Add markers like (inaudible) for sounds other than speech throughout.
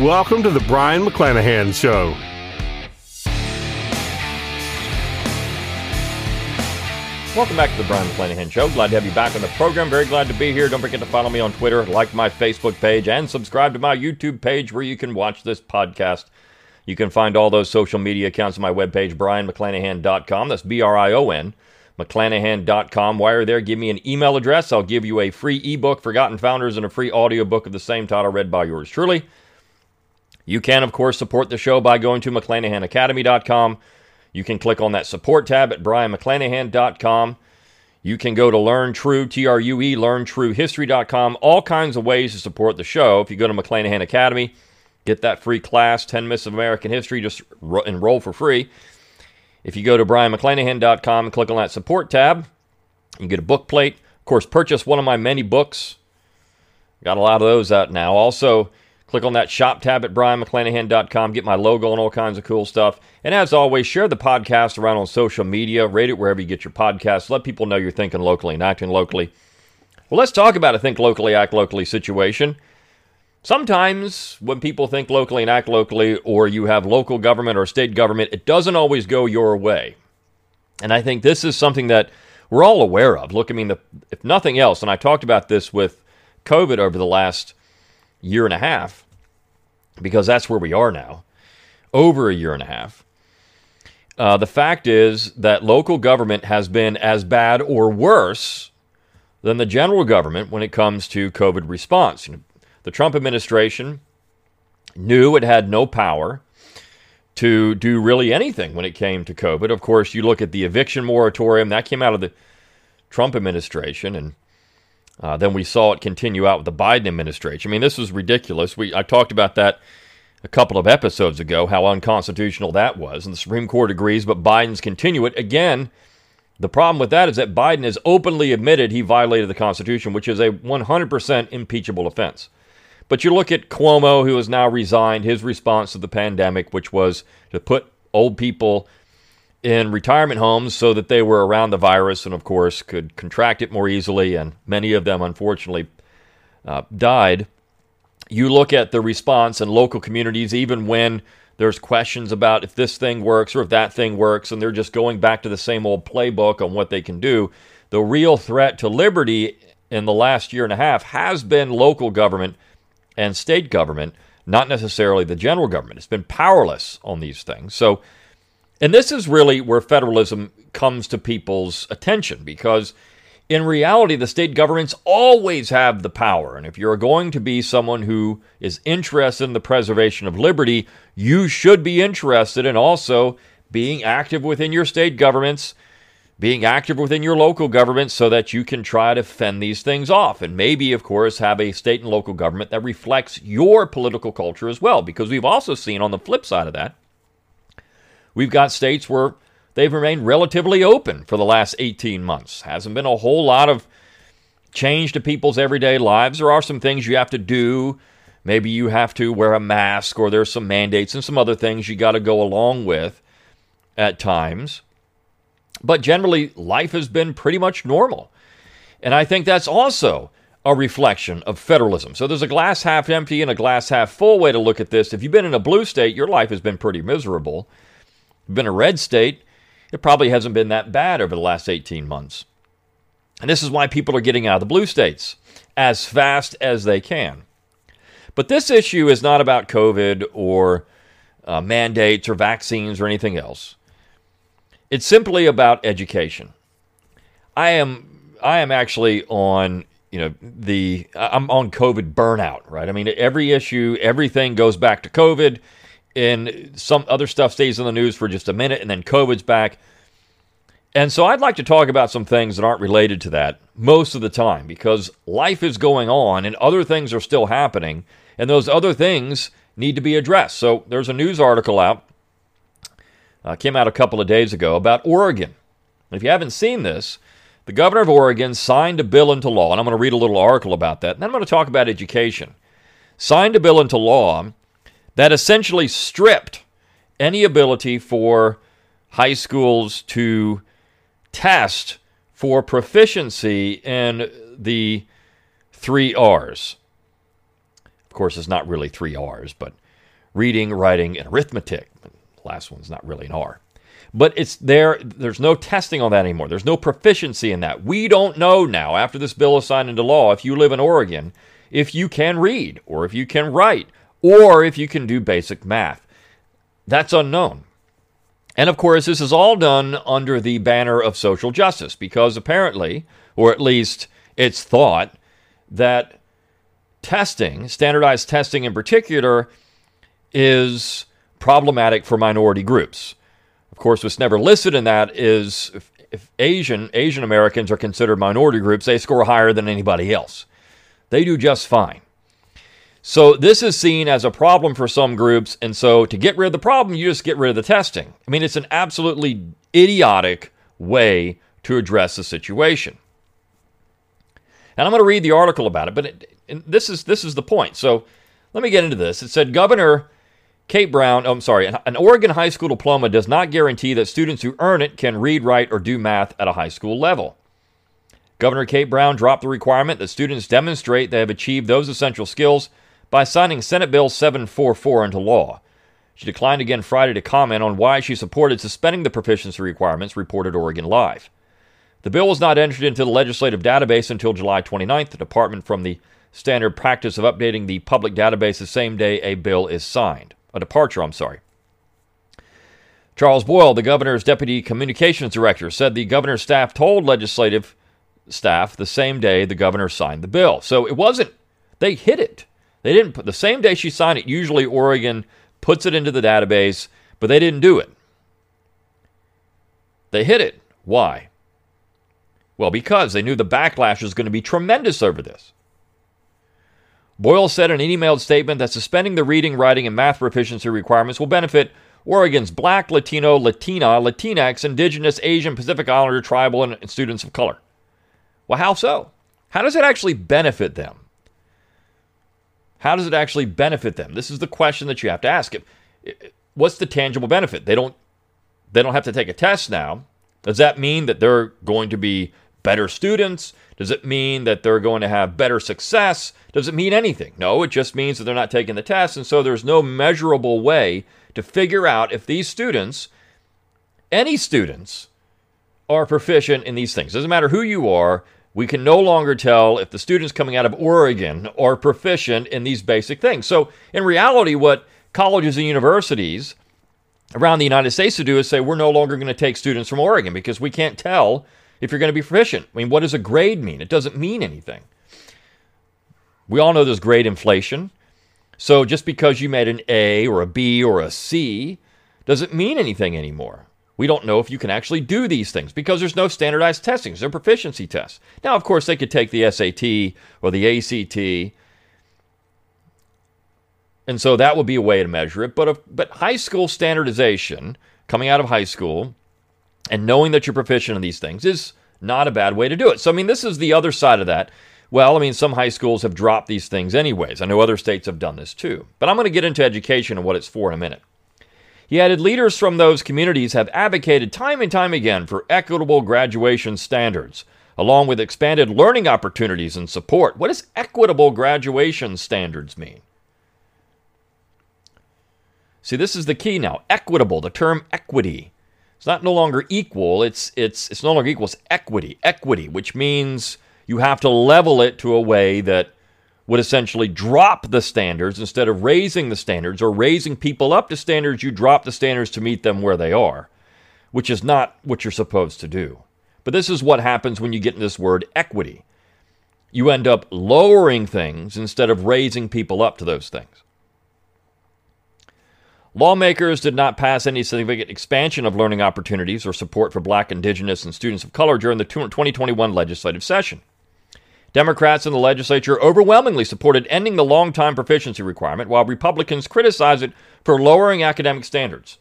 Welcome to the Brion McClanahan Show. Welcome back to the Brion McClanahan Show. Glad to have you back on the program. Very glad to be here. Don't forget to follow me on Twitter, like my Facebook page, and subscribe to my YouTube page where you can watch this podcast. You can find all those social media accounts on my webpage, brionmcclanahan.com. That's B R I O N, mcclanahan.com. While you're there, give me an email address. I'll give you a free ebook, Forgotten Founders, and a free audiobook of the same title read by yours truly. You can, of course, support the show by going to McClanahanacademy.com. You can click on that support tab at brionmcclanahan.com. You can go to Learn True, T R U E, LearnTrueHistory.com. All kinds of ways to support the show. If you go to McClanahan Academy, get that free class, 10 Myths of American History, just ro- enroll for free. If you go to brionmcclanahan.com and click on that support tab, you get a book plate. Of course, purchase one of my many books. Got a lot of those out now. Also, Click on that shop tab at brionmcclanahan.com. Get my logo and all kinds of cool stuff. And as always, share the podcast around on social media. Rate it wherever you get your podcasts. Let people know you're thinking locally and acting locally. Well, let's talk about a think locally, act locally situation. Sometimes when people think locally and act locally, or you have local government or state government, it doesn't always go your way. And I think this is something that we're all aware of. Look, I mean, the, if nothing else, and I talked about this with COVID over the last year and a half, because that's where we are now, over a year and a half. Uh, the fact is that local government has been as bad or worse than the general government when it comes to COVID response. The Trump administration knew it had no power to do really anything when it came to COVID. Of course, you look at the eviction moratorium, that came out of the Trump administration, and uh, then we saw it continue out with the Biden administration. I mean, this was ridiculous. We I talked about that a couple of episodes ago, how unconstitutional that was, and the Supreme Court agrees, but Biden's continue it again. The problem with that is that Biden has openly admitted he violated the Constitution, which is a 100% impeachable offense. But you look at Cuomo, who has now resigned, his response to the pandemic, which was to put old people in retirement homes so that they were around the virus and, of course, could contract it more easily. And many of them, unfortunately, uh, died. You look at the response in local communities, even when there's questions about if this thing works or if that thing works, and they're just going back to the same old playbook on what they can do. The real threat to liberty in the last year and a half has been local government and state government, not necessarily the general government. It's been powerless on these things. So, and this is really where federalism comes to people's attention because in reality, the state governments always have the power. And if you're going to be someone who is interested in the preservation of liberty, you should be interested in also being active within your state governments, being active within your local governments so that you can try to fend these things off. And maybe, of course, have a state and local government that reflects your political culture as well. Because we've also seen on the flip side of that We've got states where they've remained relatively open for the last 18 months. Hasn't been a whole lot of change to people's everyday lives. There are some things you have to do. Maybe you have to wear a mask, or there's some mandates and some other things you got to go along with at times. But generally, life has been pretty much normal. And I think that's also a reflection of federalism. So there's a glass half empty and a glass half full way to look at this. If you've been in a blue state, your life has been pretty miserable been a red state, it probably hasn't been that bad over the last 18 months. And this is why people are getting out of the blue states as fast as they can. But this issue is not about COVID or uh, mandates or vaccines or anything else. It's simply about education. I am I am actually on you know the I'm on COVID burnout, right? I mean every issue, everything goes back to COVID and some other stuff stays in the news for just a minute, and then COVID's back. And so I'd like to talk about some things that aren't related to that most of the time because life is going on and other things are still happening, and those other things need to be addressed. So there's a news article out uh, came out a couple of days ago about Oregon. if you haven't seen this, the governor of Oregon signed a bill into law, and I'm going to read a little article about that, and then I'm going to talk about education. Signed a bill into law that essentially stripped any ability for high schools to test for proficiency in the three R's. Of course, it's not really three R's, but reading, writing, and arithmetic. The last one's not really an R. But it's there, there's no testing on that anymore. There's no proficiency in that. We don't know now, after this bill is signed into law, if you live in Oregon, if you can read, or if you can write, or if you can do basic math. That's unknown. And of course, this is all done under the banner of social justice because apparently, or at least it's thought, that testing, standardized testing in particular, is problematic for minority groups. Of course, what's never listed in that is if, if Asian Asian Americans are considered minority groups, they score higher than anybody else. They do just fine. So this is seen as a problem for some groups, and so to get rid of the problem, you just get rid of the testing. I mean, it's an absolutely idiotic way to address the situation. And I'm going to read the article about it, but it, this is this is the point. So let me get into this. It said Governor Kate Brown, oh, I'm sorry, an Oregon high school diploma does not guarantee that students who earn it can read, write, or do math at a high school level. Governor Kate Brown dropped the requirement that students demonstrate they have achieved those essential skills by signing Senate Bill 744 into law. She declined again Friday to comment on why she supported suspending the proficiency requirements, reported Oregon Live. The bill was not entered into the legislative database until July 29th, the department from the standard practice of updating the public database the same day a bill is signed. A departure, I'm sorry. Charles Boyle, the governor's deputy communications director, said the governor's staff told legislative staff the same day the governor signed the bill. So it wasn't, they hid it. They didn't put the same day she signed it. Usually Oregon puts it into the database, but they didn't do it. They hid it. Why? Well, because they knew the backlash was going to be tremendous over this. Boyle said in an emailed statement that suspending the reading, writing, and math proficiency requirements will benefit Oregon's Black, Latino, Latina, Latinx, Indigenous, Asian, Pacific Islander, tribal, and students of color. Well, how so? How does it actually benefit them? How does it actually benefit them? This is the question that you have to ask. What's the tangible benefit? They don't they don't have to take a test now. Does that mean that they're going to be better students? Does it mean that they're going to have better success? Does it mean anything? No, it just means that they're not taking the test, and so there's no measurable way to figure out if these students, any students, are proficient in these things. Doesn't matter who you are, we can no longer tell if the students coming out of Oregon are proficient in these basic things. So, in reality, what colleges and universities around the United States to do is say we're no longer going to take students from Oregon because we can't tell if you're going to be proficient. I mean, what does a grade mean? It doesn't mean anything. We all know there's grade inflation. So just because you made an A or a B or a C doesn't mean anything anymore. We don't know if you can actually do these things because there's no standardized testing. They're proficiency tests. Now, of course, they could take the SAT or the ACT, and so that would be a way to measure it. But if, but high school standardization, coming out of high school, and knowing that you're proficient in these things is not a bad way to do it. So, I mean, this is the other side of that. Well, I mean, some high schools have dropped these things anyways. I know other states have done this too. But I'm going to get into education and what it's for in a minute. He added leaders from those communities have advocated time and time again for equitable graduation standards, along with expanded learning opportunities and support. What does equitable graduation standards mean? See, this is the key now. Equitable, the term equity. It's not no longer equal, it's it's it's no longer equal, it's equity. Equity, which means you have to level it to a way that would essentially drop the standards instead of raising the standards or raising people up to standards, you drop the standards to meet them where they are, which is not what you're supposed to do. But this is what happens when you get in this word equity. You end up lowering things instead of raising people up to those things. Lawmakers did not pass any significant expansion of learning opportunities or support for black, indigenous, and students of color during the 2021 legislative session. Democrats in the legislature overwhelmingly supported ending the long time proficiency requirement, while Republicans criticized it for lowering academic standards.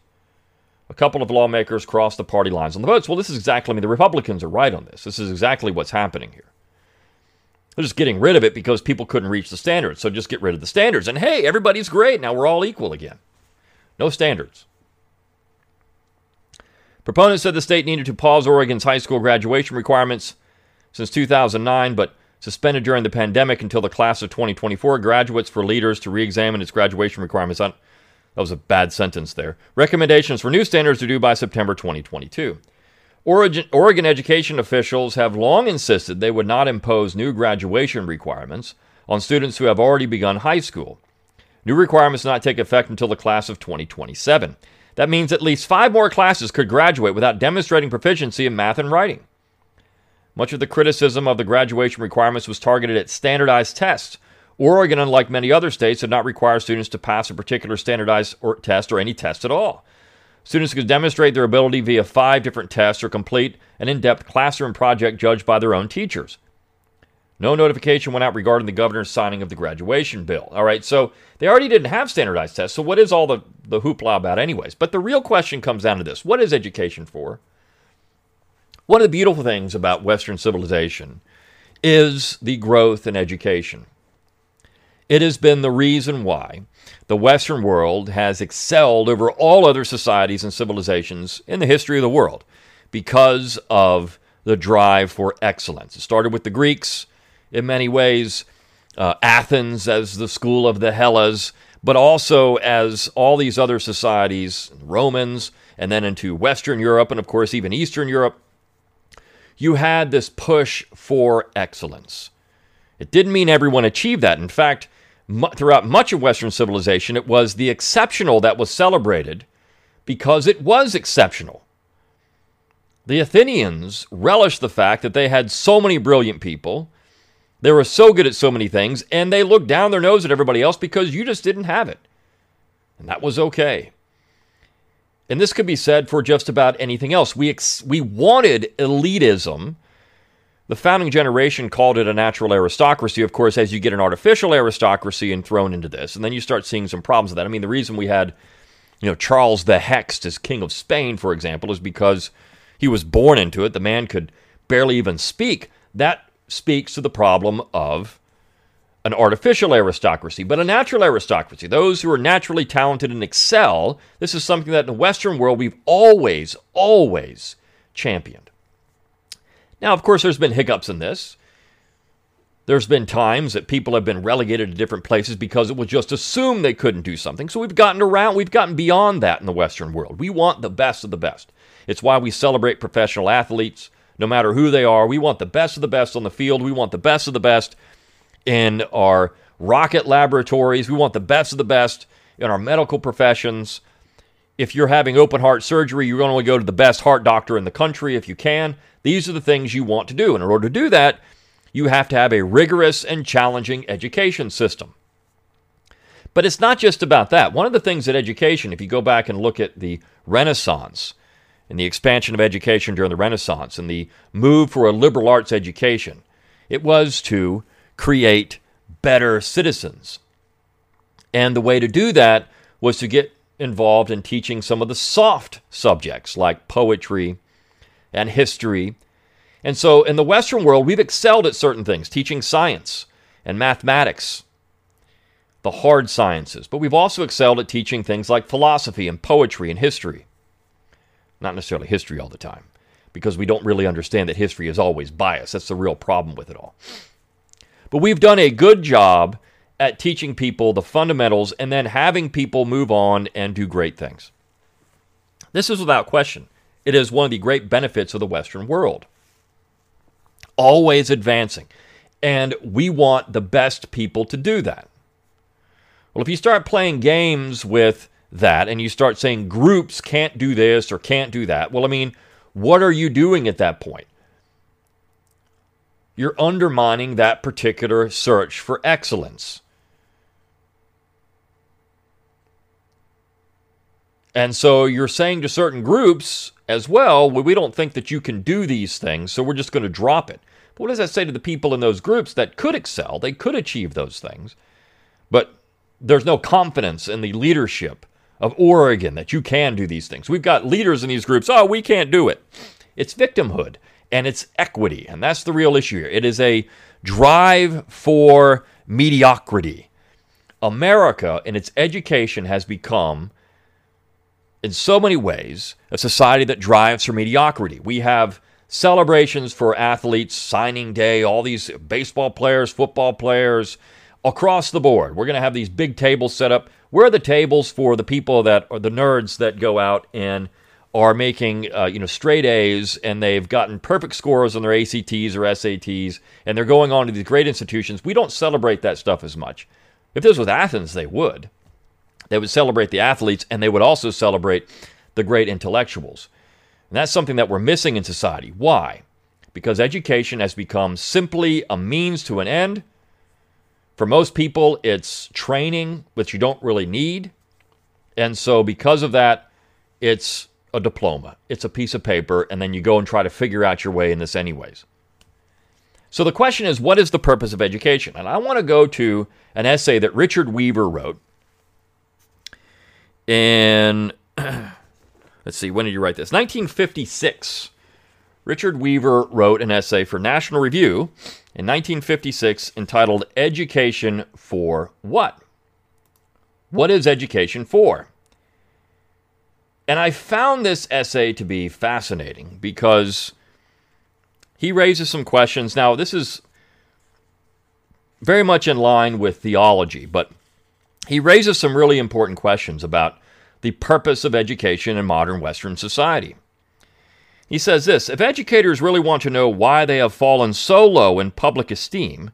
A couple of lawmakers crossed the party lines on the votes. Well, this is exactly, I mean, the Republicans are right on this. This is exactly what's happening here. They're just getting rid of it because people couldn't reach the standards. So just get rid of the standards. And hey, everybody's great. Now we're all equal again. No standards. Proponents said the state needed to pause Oregon's high school graduation requirements since 2009, but suspended during the pandemic until the class of 2024 graduates for leaders to re examine its graduation requirements. On, that was a bad sentence there. Recommendations for new standards are due by September 2022. Oregon, Oregon education officials have long insisted they would not impose new graduation requirements on students who have already begun high school. New requirements not take effect until the class of 2027. That means at least five more classes could graduate without demonstrating proficiency in math and writing. Much of the criticism of the graduation requirements was targeted at standardized tests. Oregon, unlike many other states, did not require students to pass a particular standardized or test or any test at all. Students could demonstrate their ability via five different tests or complete an in depth classroom project judged by their own teachers. No notification went out regarding the governor's signing of the graduation bill. All right, so they already didn't have standardized tests, so what is all the, the hoopla about, anyways? But the real question comes down to this what is education for? One of the beautiful things about Western civilization is the growth in education. It has been the reason why the Western world has excelled over all other societies and civilizations in the history of the world because of the drive for excellence. It started with the Greeks in many ways, uh, Athens as the school of the Hellas, but also as all these other societies, Romans, and then into Western Europe, and of course, even Eastern Europe, you had this push for excellence. It didn't mean everyone achieved that. In fact, throughout much of Western civilization, it was the exceptional that was celebrated because it was exceptional. The Athenians relished the fact that they had so many brilliant people they were so good at so many things, and they looked down their nose at everybody else because you just didn't have it. And that was okay. And this could be said for just about anything else. We, ex- we wanted elitism. The founding generation called it a natural aristocracy. Of course, as you get an artificial aristocracy and thrown into this, and then you start seeing some problems with that. I mean, the reason we had, you know, Charles the Hexed as king of Spain, for example, is because he was born into it. The man could barely even speak. That speaks to the problem of an artificial aristocracy, but a natural aristocracy. Those who are naturally talented and excel, this is something that in the Western world we've always, always championed. Now, of course, there's been hiccups in this. There's been times that people have been relegated to different places because it was just assumed they couldn't do something. So we've gotten around, we've gotten beyond that in the Western world. We want the best of the best. It's why we celebrate professional athletes no matter who they are. We want the best of the best on the field. We want the best of the best in our rocket laboratories. We want the best of the best in our medical professions. If you're having open heart surgery, you're going to go to the best heart doctor in the country if you can. These are the things you want to do. And in order to do that, you have to have a rigorous and challenging education system. But it's not just about that. One of the things that education, if you go back and look at the Renaissance, and the expansion of education during the Renaissance and the move for a liberal arts education. It was to create better citizens. And the way to do that was to get involved in teaching some of the soft subjects like poetry and history. And so in the Western world, we've excelled at certain things, teaching science and mathematics, the hard sciences, but we've also excelled at teaching things like philosophy and poetry and history not necessarily history all the time, because we don't really understand that history is always biased. That's the real problem with it all. But we've done a good job at teaching people the fundamentals and then having people move on and do great things. This is without question. It is one of the great benefits of the Western world. Always advancing. And we want the best people to do that. Well, if you start playing games with that and you start saying groups can't do this or can't do that, well, I mean, what are you doing at that point? You're undermining that particular search for excellence. And so you're saying to certain groups as well, well, we don't think that you can do these things, so we're just going to drop it. But what does that say to the people in those groups that could excel? They could achieve those things, but there's no confidence in the leadership of Oregon that you can do these things. We've got leaders in these groups, oh, we can't do it. It's victimhood and it's equity, and that's the real issue here. It is a drive for mediocrity. America, in its education, has become, in so many ways, a society that drives for mediocrity. We have celebrations for athletes, signing day, all these baseball players, football players, across the board. We're going to have these big tables set up. Where are the tables for the people that are the nerds that go out and are making uh, you know straight A's and they've gotten perfect scores on their ACTs or SATs and they're going on to these great institutions. We don't celebrate that stuff as much. If this was Athens, they would. They would celebrate the athletes and they would also celebrate the great intellectuals. And that's something that we're missing in society. Why? Because education has become simply a means to an end for most people, it's training, which you don't really need. And so, because of that, it's a diploma, it's a piece of paper, and then you go and try to figure out your way in this, anyways. So, the question is what is the purpose of education? And I want to go to an essay that Richard Weaver wrote. in, (clears throat) let's see, when did you write this? 1956. Richard Weaver wrote an essay for National Review in 1956 entitled Education for What? What is education for? And I found this essay to be fascinating because he raises some questions. Now, this is very much in line with theology, but he raises some really important questions about the purpose of education in modern Western society. He says this If educators really want to know why they have fallen so low in public esteem,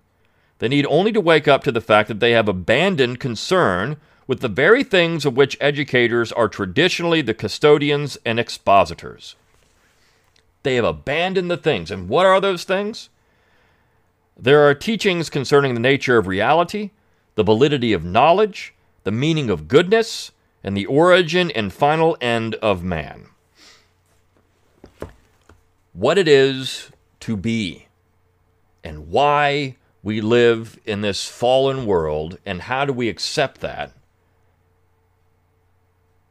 they need only to wake up to the fact that they have abandoned concern with the very things of which educators are traditionally the custodians and expositors. They have abandoned the things. And what are those things? There are teachings concerning the nature of reality, the validity of knowledge, the meaning of goodness, and the origin and final end of man what it is to be and why we live in this fallen world and how do we accept that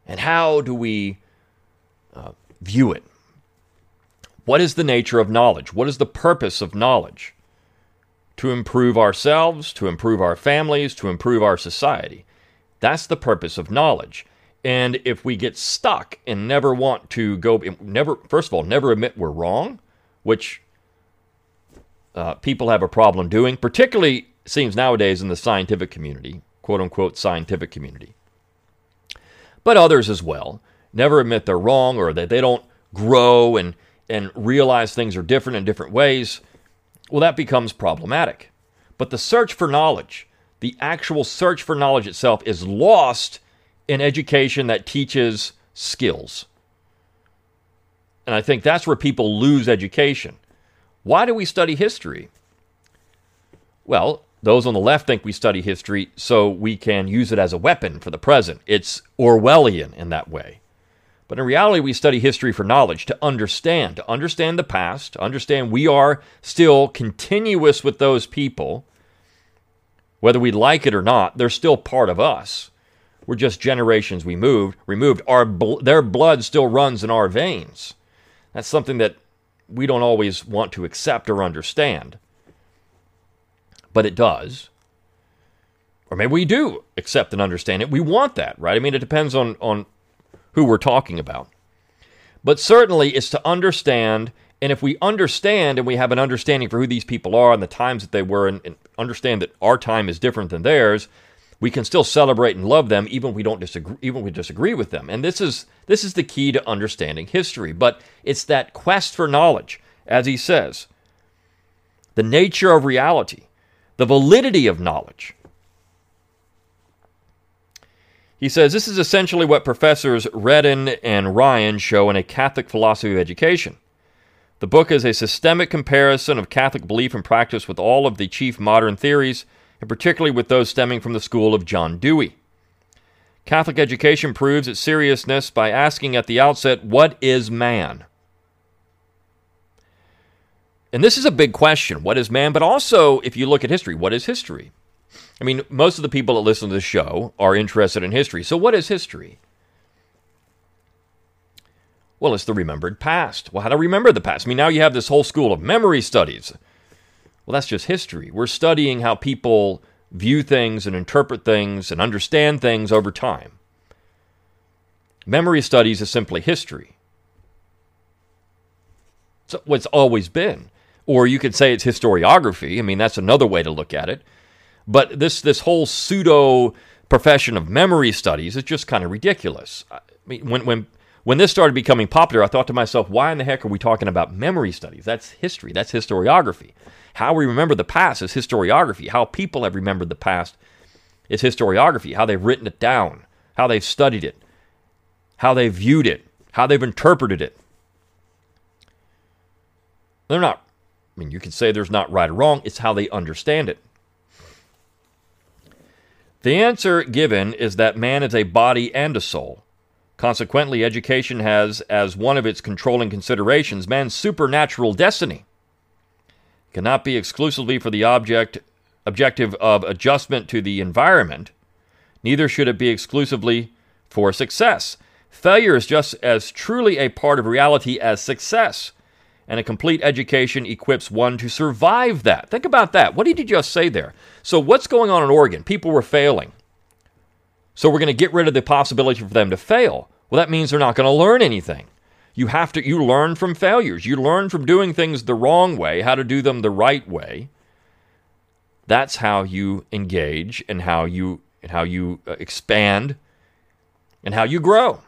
and how do we uh, view it? What is the nature of knowledge? What is the purpose of knowledge? To improve ourselves to improve our families to improve our society. That's the purpose of knowledge. And if we get stuck and never want to go, never, first of all, never admit we're wrong, which uh, people have a problem doing, particularly seems nowadays in the scientific community, quote unquote scientific community, but others as well, never admit they're wrong or that they don't grow and, and realize things are different in different ways, well, that becomes problematic. But the search for knowledge, the actual search for knowledge itself, is lost in education that teaches skills. And I think that's where people lose education. Why do we study history? Well, those on the left think we study history so we can use it as a weapon for the present. It's Orwellian in that way. But in reality, we study history for knowledge, to understand, to understand the past, to understand we are still continuous with those people. Whether we like it or not, they're still part of us. We're just generations we moved, removed. Our bl- their blood still runs in our veins. That's something that we don't always want to accept or understand. But it does. Or maybe we do accept and understand it. We want that, right? I mean, it depends on, on who we're talking about. But certainly it's to understand, and if we understand and we have an understanding for who these people are and the times that they were, and, and understand that our time is different than theirs, we can still celebrate and love them even if we don't disagree even we disagree with them and this is this is the key to understanding history but it's that quest for knowledge as he says the nature of reality the validity of knowledge he says this is essentially what professors Redden and Ryan show in a Catholic philosophy of education. The book is a systemic comparison of Catholic belief and practice with all of the chief modern theories and particularly with those stemming from the school of John Dewey. Catholic education proves its seriousness by asking at the outset, What is man? And this is a big question. What is man? But also, if you look at history, what is history? I mean, most of the people that listen to this show are interested in history. So, what is history? Well, it's the remembered past. Well, how to remember the past? I mean, now you have this whole school of memory studies. Well, that's just history. We're studying how people view things and interpret things and understand things over time. Memory studies is simply history. It's always been. Or you could say it's historiography. I mean, that's another way to look at it. But this this whole pseudo profession of memory studies is just kind of ridiculous. I mean, when when when this started becoming popular, I thought to myself, why in the heck are we talking about memory studies? That's history. That's historiography. How we remember the past is historiography. How people have remembered the past is historiography. How they've written it down, how they've studied it, how they've viewed it, how they've interpreted it. They're not, I mean, you can say there's not right or wrong, it's how they understand it. The answer given is that man is a body and a soul. Consequently, education has as one of its controlling considerations man's supernatural destiny. It cannot be exclusively for the object objective of adjustment to the environment, neither should it be exclusively for success. Failure is just as truly a part of reality as success and a complete education equips one to survive that. Think about that. What did you just say there? So, what's going on in Oregon? People were failing. So, we're going to get rid of the possibility for them to fail. Well, that means they're not going to learn anything. You have to you learn from failures. You learn from doing things the wrong way, how to do them the right way. That's how you engage and how you and how you uh, expand and how you grow.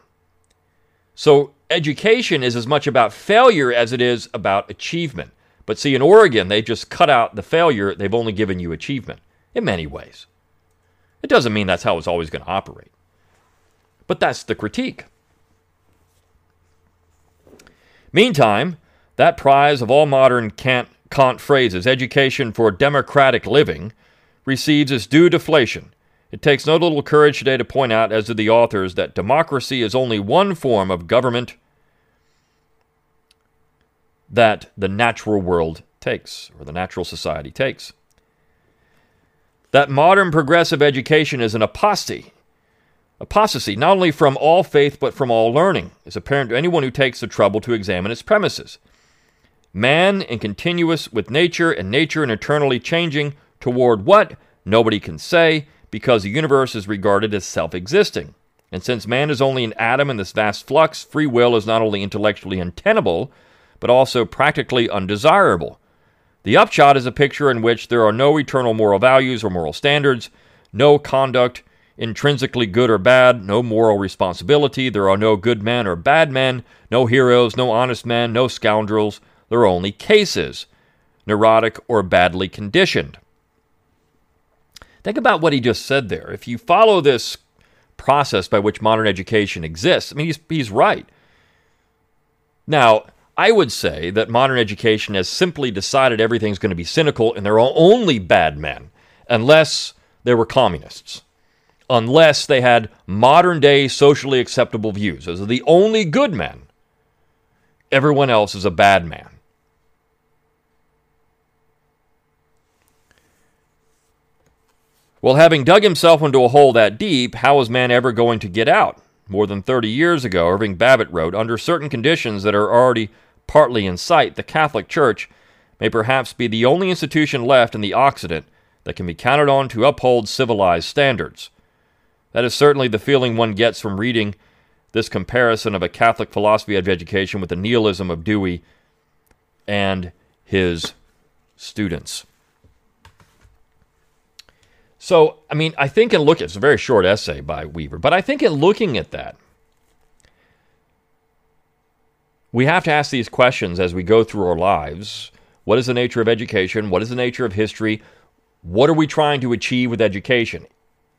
So education is as much about failure as it is about achievement. But see, in Oregon, they just cut out the failure, they've only given you achievement in many ways. It doesn't mean that's how it's always going to operate. But that's the critique. Meantime, that prize of all modern cant, cant phrases, education for democratic living, receives its due deflation it takes no little courage today to point out, as do the authors, that democracy is only one form of government that the natural world takes, or the natural society takes. That modern progressive education is an apostasy, apostasy not only from all faith but from all learning, is apparent to anyone who takes the trouble to examine its premises. Man in continuous with nature, and nature in eternally changing toward what? Nobody can say because the universe is regarded as self existing. And since man is only an atom in this vast flux, free will is not only intellectually untenable, but also practically undesirable. The upshot is a picture in which there are no eternal moral values or moral standards, no conduct intrinsically good or bad, no moral responsibility, there are no good men or bad men, no heroes, no honest men, no scoundrels, there are only cases, neurotic or badly conditioned. Think about what he just said there. If you follow this process by which modern education exists, I mean, he's, he's right. Now, I would say that modern education has simply decided everything's going to be cynical and there are only bad men, unless they were communists, unless they had modern day socially acceptable views. Those are the only good men. Everyone else is a bad man. Well, having dug himself into a hole that deep, how is man ever going to get out? More than 30 years ago, Irving Babbitt wrote Under certain conditions that are already partly in sight, the Catholic Church may perhaps be the only institution left in the Occident that can be counted on to uphold civilized standards. That is certainly the feeling one gets from reading this comparison of a Catholic philosophy of education with the nihilism of Dewey and his students. So, I mean, I think in looking, it's a very short essay by Weaver, but I think in looking at that, we have to ask these questions as we go through our lives. What is the nature of education? What is the nature of history? What are we trying to achieve with education?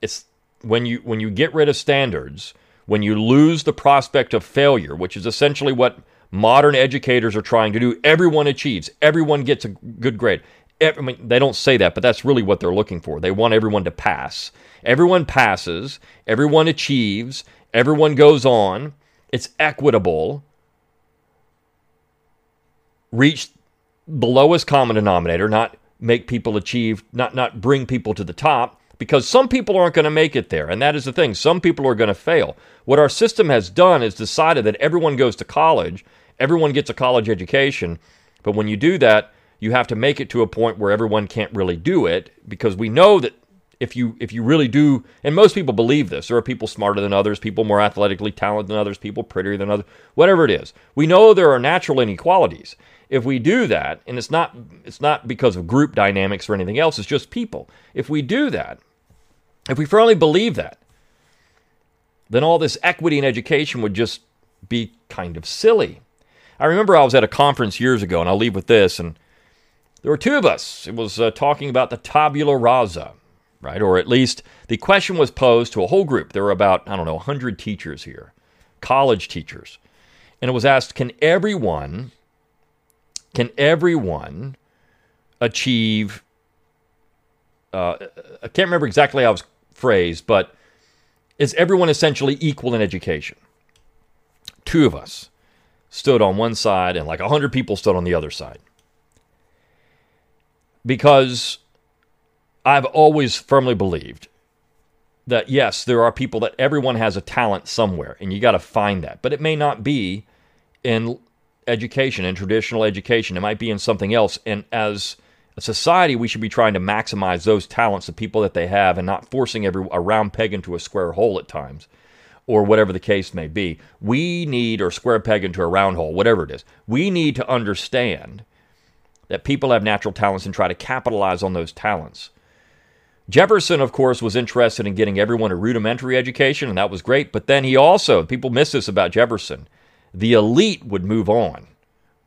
It's when you when you get rid of standards, when you lose the prospect of failure, which is essentially what modern educators are trying to do. Everyone achieves. Everyone gets a good grade. I mean, they don't say that, but that's really what they're looking for. They want everyone to pass. Everyone passes, everyone achieves, everyone goes on. It's equitable. Reach the lowest common denominator, not make people achieve, not not bring people to the top, because some people aren't going to make it there. And that is the thing. Some people are going to fail. What our system has done is decided that everyone goes to college, everyone gets a college education. But when you do that, you have to make it to a point where everyone can't really do it because we know that if you if you really do and most people believe this there are people smarter than others people more athletically talented than others people prettier than others whatever it is we know there are natural inequalities if we do that and it's not it's not because of group dynamics or anything else it's just people if we do that if we firmly believe that then all this equity in education would just be kind of silly i remember i was at a conference years ago and i'll leave with this and there were two of us it was uh, talking about the tabula rasa right? Or at least the question was posed to a whole group. There were about, I don't know, 100 teachers here, college teachers. And it was asked, can everyone, can everyone achieve, uh, I can't remember exactly how it was phrased, but is everyone essentially equal in education? Two of us stood on one side and like 100 people stood on the other side. Because I've always firmly believed that yes, there are people that everyone has a talent somewhere, and you got to find that. But it may not be in education, and traditional education. It might be in something else. And as a society, we should be trying to maximize those talents, the people that they have, and not forcing every a round peg into a square hole at times, or whatever the case may be. We need, or square peg into a round hole, whatever it is. We need to understand that people have natural talents and try to capitalize on those talents. Jefferson, of course, was interested in getting everyone a rudimentary education, and that was great. But then he also, people miss this about Jefferson, the elite would move on.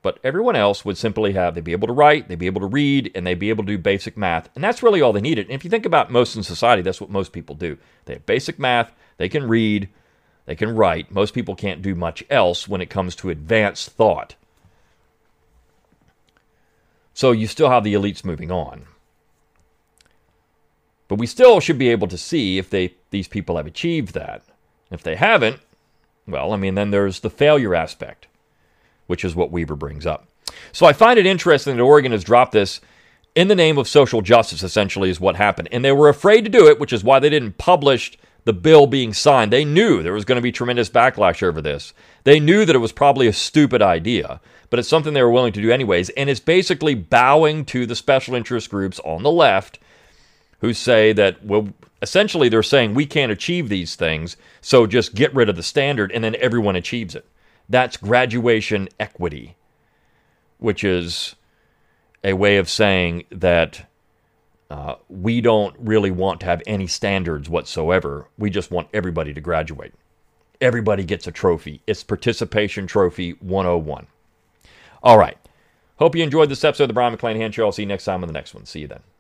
But everyone else would simply have, they'd be able to write, they'd be able to read, and they'd be able to do basic math. And that's really all they needed. And if you think about most in society, that's what most people do. They have basic math, they can read, they can write. Most people can't do much else when it comes to advanced thought. So you still have the elites moving on. But we still should be able to see if they these people have achieved that. If they haven't, well, I mean, then there's the failure aspect, which is what Weaver brings up. So I find it interesting that Oregon has dropped this in the name of social justice, essentially, is what happened. And they were afraid to do it, which is why they didn't publish the bill being signed. They knew there was going to be tremendous backlash over this. They knew that it was probably a stupid idea, but it's something they were willing to do anyways. And it's basically bowing to the special interest groups on the left who say that, well, essentially they're saying we can't achieve these things, so just get rid of the standard and then everyone achieves it. That's graduation equity, which is a way of saying that uh, we don't really want to have any standards whatsoever. We just want everybody to graduate. Everybody gets a trophy. It's Participation Trophy 101. All right. Hope you enjoyed this episode of the Brion McClanahan Show. I'll see you next time on the next one. See you then.